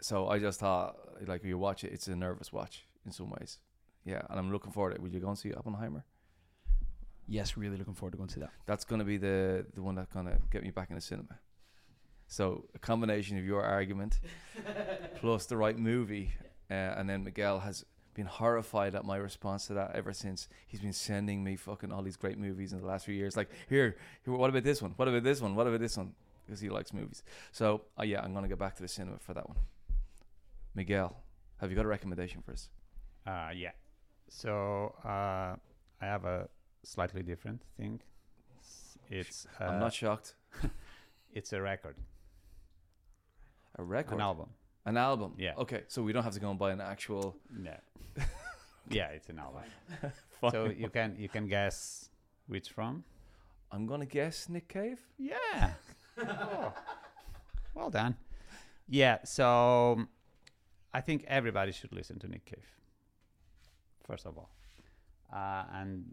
So I just thought, like, you watch it, it's a nervous watch in some ways. Yeah, and I'm looking forward to it. Will you go and see Oppenheimer? yes, really looking forward to going to that. That's going to be the the one that's going to get me back in the cinema. So a combination of your argument [laughs] plus the right movie, uh, and then Miguel has been horrified at my response to that ever since. He's been sending me fucking all these great movies in the last few years. Like here, here what about this one? What about this one? What about this one? Because he likes movies. So uh, yeah, I'm gonna go back to the cinema for that one. Miguel, have you got a recommendation for us? Uh, yeah. So uh, I have a slightly different thing. It's uh, I'm not shocked. [laughs] it's a record, A record, an album. an album. Yeah. Okay, so we don't have to go and buy an actual. No. [laughs] yeah, it's an album. [laughs] So you can you can guess which from? I'm gonna guess Nick Cave. Yeah. Oh, Well done. Yeah. So I think everybody should listen to Nick Cave. First of all, uh, and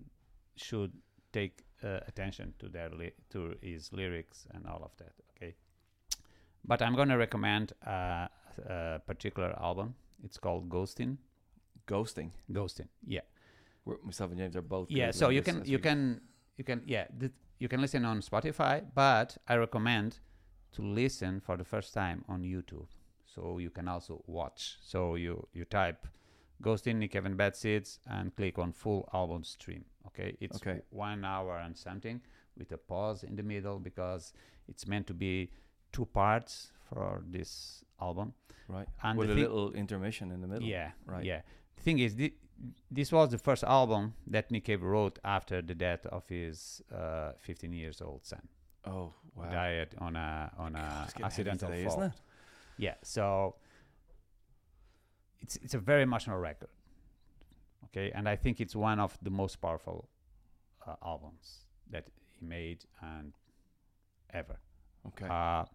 should take uh, attention to their li- to his lyrics and all of that. Okay. But I'm going to recommend uh, a particular album. It's called Ghosteen. Ghosting. Ghosteen. Yeah. We're, myself and James are both. Yeah. So you can you we- can you can yeah th- you can listen on Spotify, but I recommend to listen for the first time on YouTube. So you can also watch. So you you type Ghosteen Nick Evan Bad Seeds and click on full album stream. Okay, it's Okay. one hour and something with a pause in the middle because it's meant to be two parts for this album. right And with a little intermission in the middle. yeah, right. Yeah. The thing is, thi- this was the first album that Nick Cave wrote after the death of his uh, 15 years old son, Oh wow. died on a on a accidental today, fall. Yeah. So it's it's a very emotional record. Okay, and I think it's one of the most powerful uh, albums that he made and ever. Okay. Uh,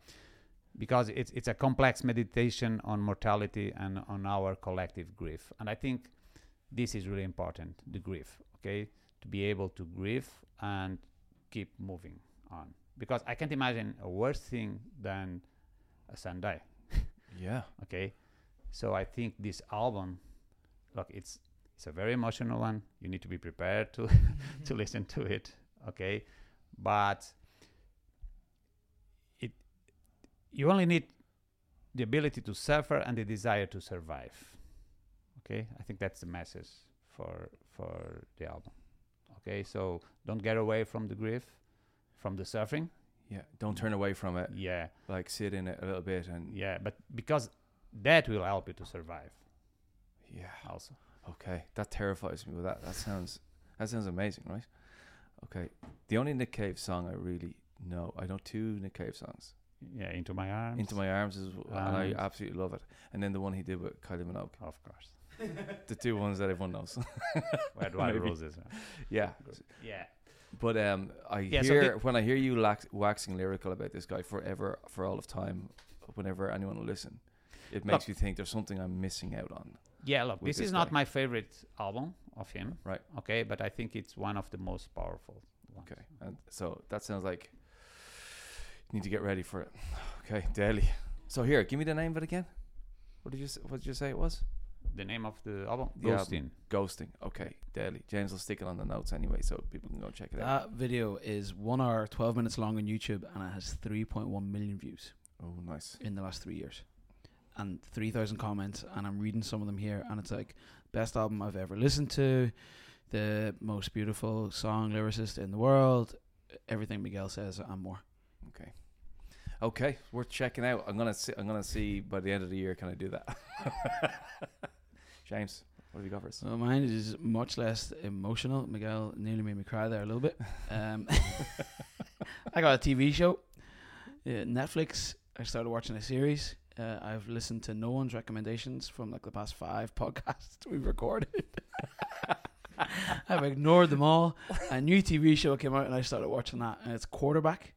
because it's it's a complex meditation on mortality and on our collective grief, and I think this is really important. The grief, okay, to be able to grieve and keep moving on. Because I can't imagine a worse thing than a son die. [laughs] yeah. Okay, so I think this album, look, it's it's a very emotional one. You need to be prepared to [laughs] to listen to it. Okay, but it you only need the ability to suffer and the desire to survive. Okay, I think that's the message for for the album. Okay, so don't get away from the grief, from the suffering. Yeah. Don't turn away from it. Yeah, Like sit in it a little bit and yeah, but because that will help you to survive yeah. also. Okay. That terrifies me. But that that sounds that sounds amazing, right? Okay. The only Nick Cave song I really know, I know two Nick Cave songs. Yeah, into my arms. Into My Arms is, and I absolutely love it. And then the one he did with Kylie Minogue, Of course. [laughs] the two ones that everyone knows. Red, white roses. yeah. Yeah. But um, I Yeah, so hear the- when I hear you lax, waxing lyrical about this guy forever, for all of time, whenever anyone will listen, it makes Look. you think there's something I'm missing out on. Yeah, look, this, this is not my favorite album of him. Right. Okay, but I think it's one of the most powerful ones. Okay, and so that sounds like need to get ready for it. [sighs] Okay, Daily. So here, give me the name of it again. What did you s- What did you say it was? The name of the album? The album. Ghosting. Okay, Daily. James will stick it on the notes anyway, so people can go check it out. That video is one hour, 12 minutes long on YouTube, and it has 3.1 million views Oh, nice. in the last three years. And 3,000 comments, and I'm reading some of them here, and it's like, best album I've ever listened to, the most beautiful song lyricist in the world, everything Miguel says, and more. Okay. Worth checking out. I'm gonna see. I'm gonna see by the end of the year. Can I do that? [laughs] James, what have you got for us? So mine is much less emotional. Miguel nearly made me cry there a little bit. Um, [laughs] I got a TV show, uh, Netflix. I started watching a series. Uh, I've listened to no one's recommendations from like the past five [laughs] podcasts we've recorded. I've ignored them all. A new TV show came out, and I started watching that, and it's Quarterback.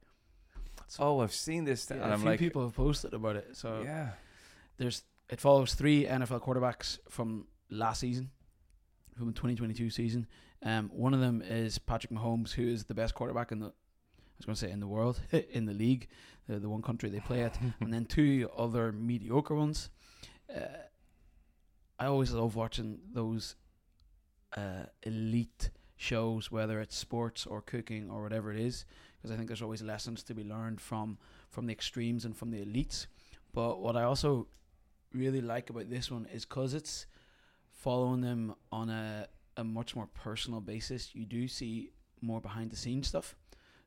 Oh, I've seen this, th- Yeah, and a I'm few like, people have posted about it. So yeah, there's it follows three NFL quarterbacks from last season, from the 2022 season. Um, one of them is Patrick Mahomes, who is the best quarterback in the, I was going to say in the world, [laughs] in the league, the, the one country they play at, [laughs] and then two other mediocre ones. Uh, I always love watching those uh, elite shows, whether it's sports or cooking or whatever it is, because I think there's always lessons to be learned from from the extremes and from the elites. But what I also really like about this one is because it's following them on a a much more personal basis. You do see more behind the scenes stuff,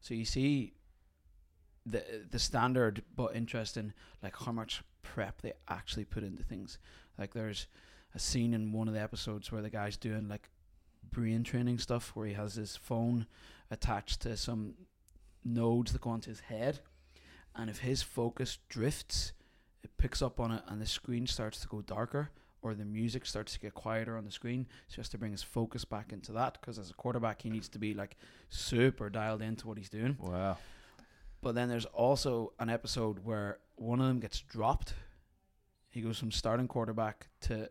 so you see the the standard but interesting like how much prep they actually put into things. Like there's a scene in one of the episodes where the guy's doing like brain training stuff where he has his phone attached to some nodes that go onto his head and if his focus drifts it picks up on it and the screen starts to go darker or the music starts to get quieter on the screen so he has to bring his focus back into that because as a quarterback he needs to be like super dialed into what he's doing Wow. but then there's also an episode where one of them gets dropped. He goes from starting quarterback to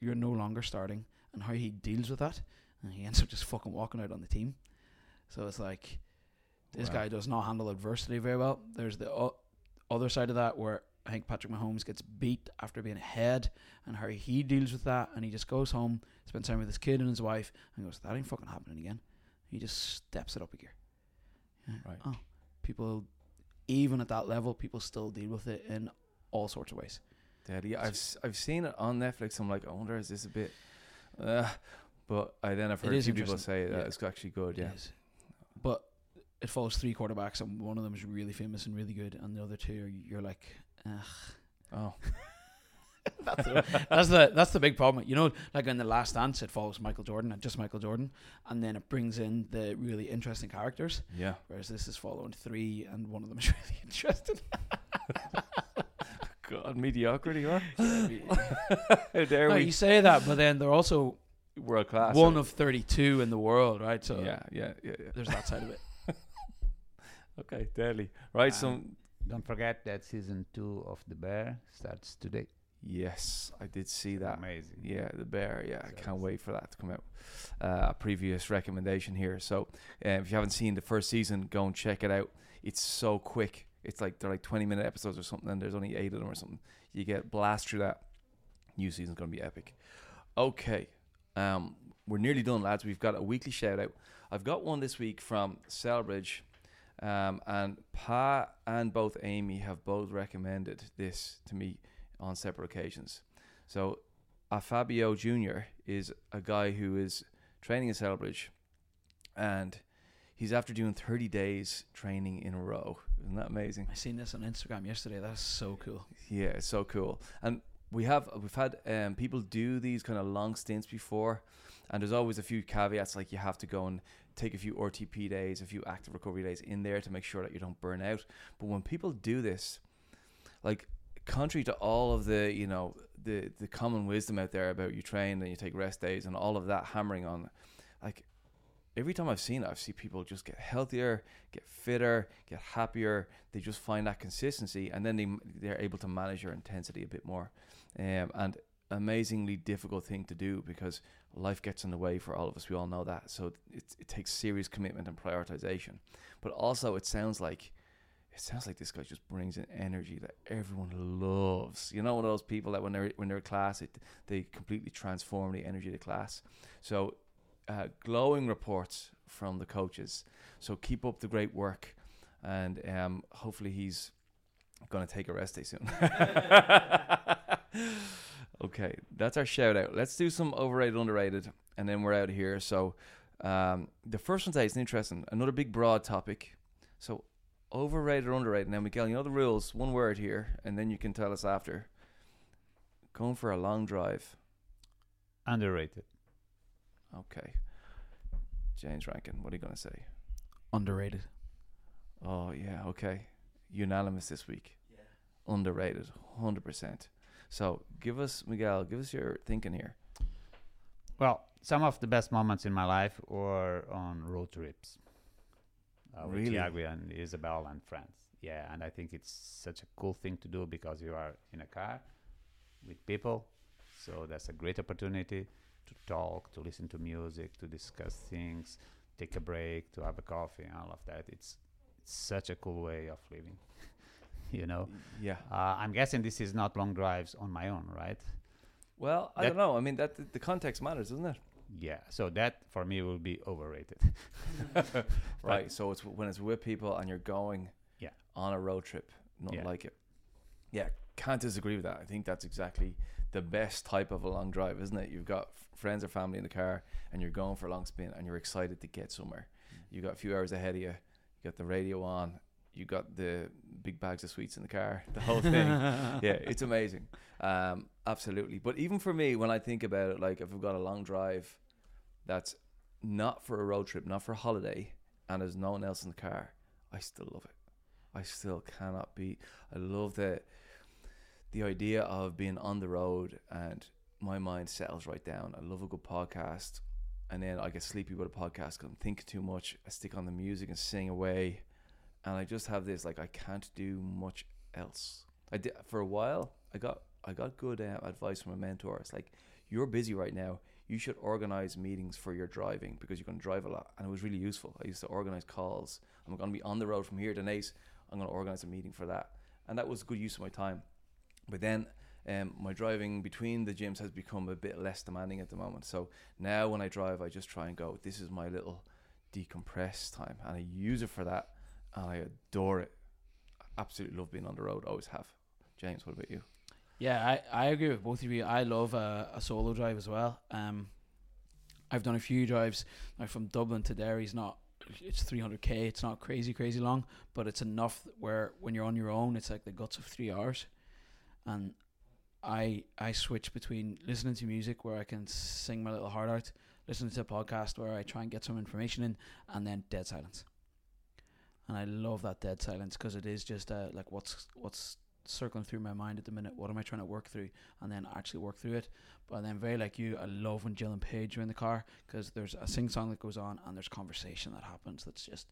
you're no longer starting, and how he deals with that, and he [laughs] ends up just fucking walking out on the team. So it's like this Wow. guy does not handle adversity very well. There's the o- other side of that where I think Patrick Mahomes gets beat after being ahead, and how he deals with that, and he just goes home, spends time with his kid and his wife, and goes, "That ain't fucking happening again." He just steps it up a gear. Right. Oh, people even at that level people still deal with it in all sorts of ways Daddy, I've I've seen it on Netflix. I'm like, I wonder is this a bit, uh, but I then I've heard a few people say that Yeah. it's actually good. Yeah. It but it follows three quarterbacks and one of them is really famous and really good and the other two are, you're like Ugh. Oh, [laughs] that's, the, that's the that's the big problem you know like in the last dance it follows michael jordan and just michael jordan and then it brings in the really interesting characters yeah. whereas this is following three and one of them is [laughs] really interesting [laughs] God, mediocrity, huh? How dare no, we? you say that but then they're also World class. one of 32 in the world right so yeah, yeah, yeah, yeah. there's that side of it [laughs] Okay, deadly. Right, Um, so Don't forget that season two of The Bear starts today. yes, I did see that. Amazing. Yeah, the bear. Yeah, I can't wait for that to come out. Uh, a previous recommendation here. So, uh, if you haven't seen the first season, go and check it out. It's so quick. It's like they're like twenty minute episodes or something, and there's only eight of them or something. You get blast through that. New season's gonna be epic. Okay, um, we're nearly done, lads. We've got a weekly shout out. I've got one this week from Celbridge. Um, and Pa and both Amy have both recommended this to me on separate occasions. So, a Fabio Jr. is a guy who is training in Celbridge, and he's after doing 30 days training in a row. Isn't that amazing? I seen this on Instagram yesterday. That's so cool. Yeah, it's so cool. And we have we've had um, people do these kind of long stints before, and there's always a few caveats like you have to go and take a few RTP days, a few active recovery days in there to make sure that you don't burn out. But when people do this, like contrary to all of the you know the the common wisdom out there about you train and you take rest days and all of that hammering on, like every time I've seen it, I've seen people just get healthier, get fitter, get happier. They just find that consistency, and then they they're able to manage your intensity a bit more. Um, and amazingly difficult thing to do because life gets in the way for all of us. We all know that. So it it takes serious commitment and prioritization. But also, it sounds like it sounds like this guy just brings in energy that everyone loves. You know, one of those people that when they're when they're in class, it, they completely transform the energy of the class. So uh, glowing reports from the coaches. So keep up the great work, and um, hopefully he's going to take a rest day soon. [laughs] [laughs] okay, that's our shout out. Let's do some overrated, underrated, and then we're out of here. So um, the first one today is interesting. Another big broad topic. So overrated or underrated. Now, Miguel, you know the rules. One word here, and then you can tell us after. Going for a long drive. Underrated. Okay. James Rankin, what are you going to say? Underrated. Oh, yeah, okay. Unanimous this week. Yeah. Underrated, 100%. So give us, Miguel, give us your thinking here. Well, some of the best moments in my life were on road trips. Uh, with Really? Tiago and Isabel and friends. Yeah, and I think it's such a cool thing to do because you are in a car with people. So that's a great opportunity to talk, to listen to music, to discuss things, take a break, to have a coffee, and all of that. It's, it's such a cool way of living. [laughs] you know, Yeah. uh, I'm guessing this is not long drives on my own, right? Well, I That- don't know. I mean, that the context matters, doesn't it? Yeah, so that for me will be overrated. [laughs] [laughs] Right. So it's when it's with people and you're going Yeah. on a road trip. Nothing Yeah. like it. Yeah, can't disagree with that. I think that's exactly the best type of a long drive, isn't it? You've got friends or family in the car and you're going for a long spin and you're excited to get somewhere. You've got a few hours ahead of you. You got the radio on. You got the big bags of sweets in the car. The whole thing. [laughs] yeah, it's amazing. Um, absolutely. But even for me, when I think about it, like if I've got a long drive that's not for a road trip, not for a holiday, and there's no one else in the car, I still love it. I still cannot beat. I love the the idea of being on the road and my mind settles right down. I love a good podcast, and then I get sleepy with a podcast because I'm thinking too much. I stick on the music and sing away, and I just have this like I can't do much else. I did for a while. I got I got good uh, advice from a mentor. It's like you're busy right now. You should organize meetings for your driving because you're going to drive a lot, and it was really useful. I used to organize calls. I'm going to be on the road from here to Naas. I'm going to organize a meeting for that, and that was good use of my time. But then um, my driving between the gyms has become a bit less demanding at the moment. So now when I drive, I just try and go. This is my little decompress time, and I use it for that, and I adore it. I absolutely love being on the road. Always have. James, what about you? Yeah, I, I agree with both of you. I love a, a solo drive as well. Um, I've done a few drives like from Dublin to Derry's not it's 300k. It's not crazy crazy long, but it's enough where when you're on your own, it's like the guts of three hours. And I I switch between listening to music where I can sing my little heart out, listening to a podcast where I try and get some information in, and then dead silence. And I love that dead silence because it is just uh, like what's what's circling through my mind at the minute. What am I trying to work through, and then actually work through it. But then, very like you, I love when Jill and Paige are in the car because there's a sing song that goes on, and there's conversation that happens. That's just,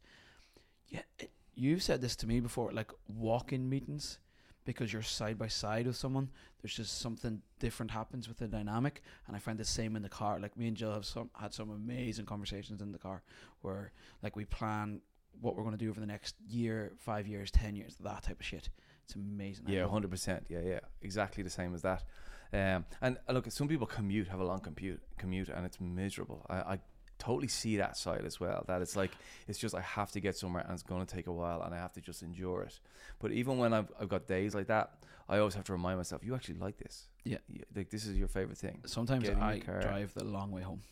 yeah. It, you've said this to me before, like walk-in meetings, because you're side by side with someone. There's just something different happens with the dynamic, and I find the same in the car. Like me and Jill have some had some amazing conversations in the car where like we plan what we're going to do over the next year, five years, ten years, that type of shit. It's amazing. Yeah, hundred percent. Yeah, yeah, exactly the same as that. Um, and uh, look, some people commute, have a long commute, commute, and it's miserable. I, I totally see that side as well. That it's like it's just I have to get somewhere, and it's going to take a while, and I have to just endure it. But even when I've I've got days like that, I always have to remind myself, you actually like this. Yeah. You- like this is your favorite thing. Sometimes Get in your I drive the long way home.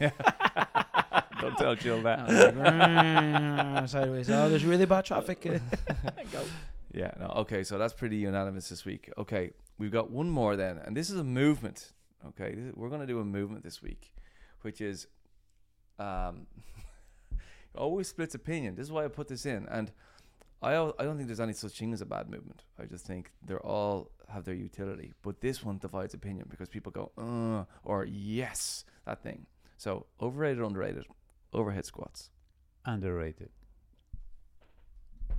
[laughs] [laughs] Don't tell Jill that. [laughs] Like, sideways. Oh, there's really bad traffic. [laughs] [laughs] Go. Yeah, no, okay, so that's pretty unanimous this week. Okay, we've got one more then, and this is a movement. Okay, This- we're going to do a movement this week, which is um, always splits opinion. This is why I put this in, and I I don't think there's any such thing as a bad movement. I just think they're all have their utility, but this one divides opinion because people go uh or yes that thing. So overrated, underrated, overhead squats. Underrated.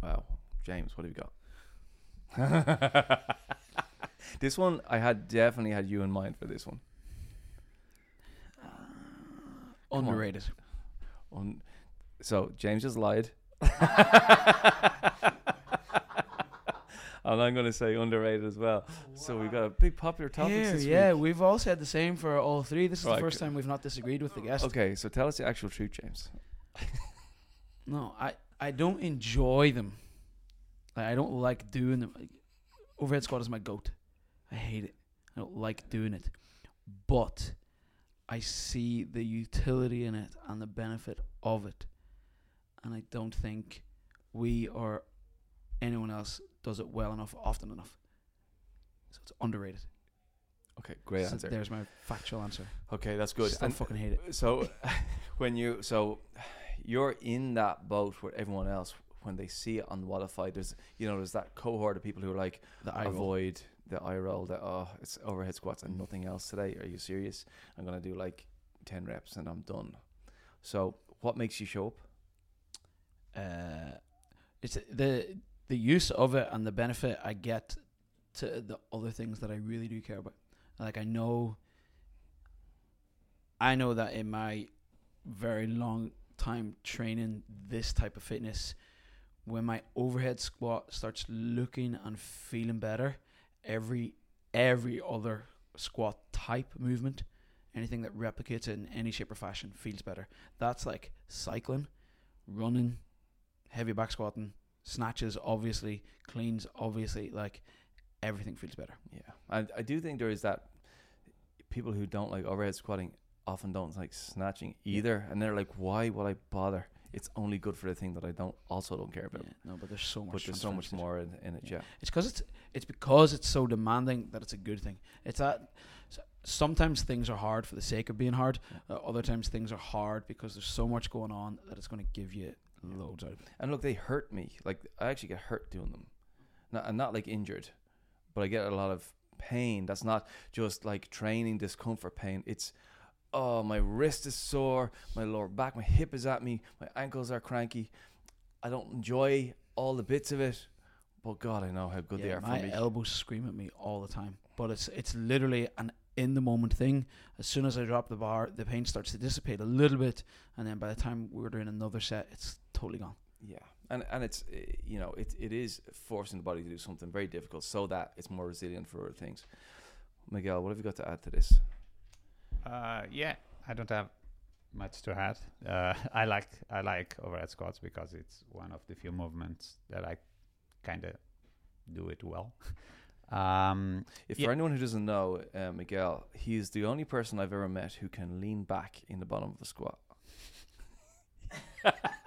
Wow, James, what have you got? [laughs] this one, I had definitely had you in mind for this one. Uh, on. Underrated. On, so James just lied, [laughs] and I'm going to say underrated as well. So we've got a big popular topic Here, yeah, week. we've all said the same for all three. This is Right, the first time we've not disagreed with the guest. Okay, so tell us the actual truth, James. [laughs] No, I, I don't enjoy them. Like, I don't like doing them. Overhead squat is my goat. I hate it. I don't like doing it. But I see the utility in it and the benefit of it. And I don't think we or anyone else does it well enough, often enough. So it's underrated. Okay, great So answer. There's my factual answer. Okay, that's good. I fucking hate it. so [laughs] when you so you're in that boat with everyone else when they see it unmodified there's you know there's that cohort of people who are like The eye roll. avoid the eye roll that oh it's overhead squats and nothing else today are you serious i'm gonna do like 10 reps and i'm done so what makes you show up uh, it's the the use of it and the benefit I get to the other things that I really do care about. Like I know, I know that in my very long time training this type of fitness, when my overhead squat starts looking and feeling better, every every other squat type movement anything that replicates it in any shape or fashion feels better. That's like cycling, running, heavy back squatting, snatches, obviously, cleans, obviously. Like everything feels better. Yeah, I I do think there is that people who don't like overhead squatting often don't like snatching either, and they're like, why would I bother? It's only good for the thing that I don't also don't care about. Yeah, no, but there's so much. But there's so much transference to it. more in, in it. Yeah. Yeah. It's because it's it's because it's so demanding that it's a good thing. It's that sometimes things are hard for the sake of being hard. Uh, other times things are hard because there's so much going on that it's going to give you loads out of. And look, they hurt me. Like I actually get hurt doing them. Not, I'm not like injured, but I get a lot of pain. That's not just like training discomfort pain. It's oh my wrist is sore, my lower back, my hip is at me, my ankles are cranky. I don't enjoy all the bits of it, but God, I know how good they are for me. elbows scream at me all the time, but it's it's literally an in the moment thing. As soon as I drop the bar, the pain starts to dissipate a little bit, and then by the time we're doing another set, it's totally gone. Yeah, and and it's uh, you know it it is forcing the body to do something very difficult so that it's more resilient for other things. Miguel, what have you got to add to this? Uh, yeah, I don't have much to add. Uh, [laughs] I like I like overhead squats because it's one of the few movements that I kind of do it well. [laughs] um, If Yeah. for anyone who doesn't know, uh, Miguel, he is the only person I've ever met who can lean back in the bottom of a squat. [laughs]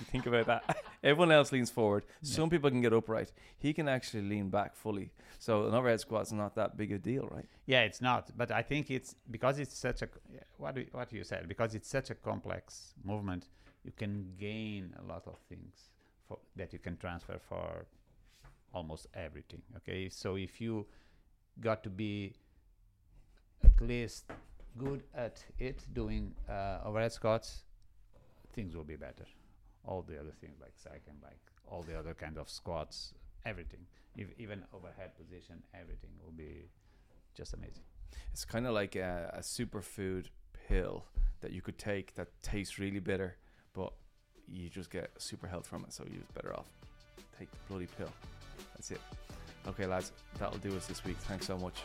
you [laughs] think about that, [laughs] everyone else leans forward. Some people can get upright. He can actually lean back fully. So an overhead squat's not that big a deal, right? yeah, it's not, but I think it's because it's such a what do, what you said because it's such a complex movement. You can gain a lot of things for that you can transfer for almost everything. Okay, so if you got to be at least good at it doing uh, overhead squats, things will be better. All the other things like cycling, like all the other kind of squats, everything, if, even overhead position, everything will be just amazing. It's kind of like a, a superfood pill that you could take that tastes really bitter, but you just get super health from it. So you're better off take the bloody pill. That's it. Okay, lads, that'll do us this week. Thanks so much.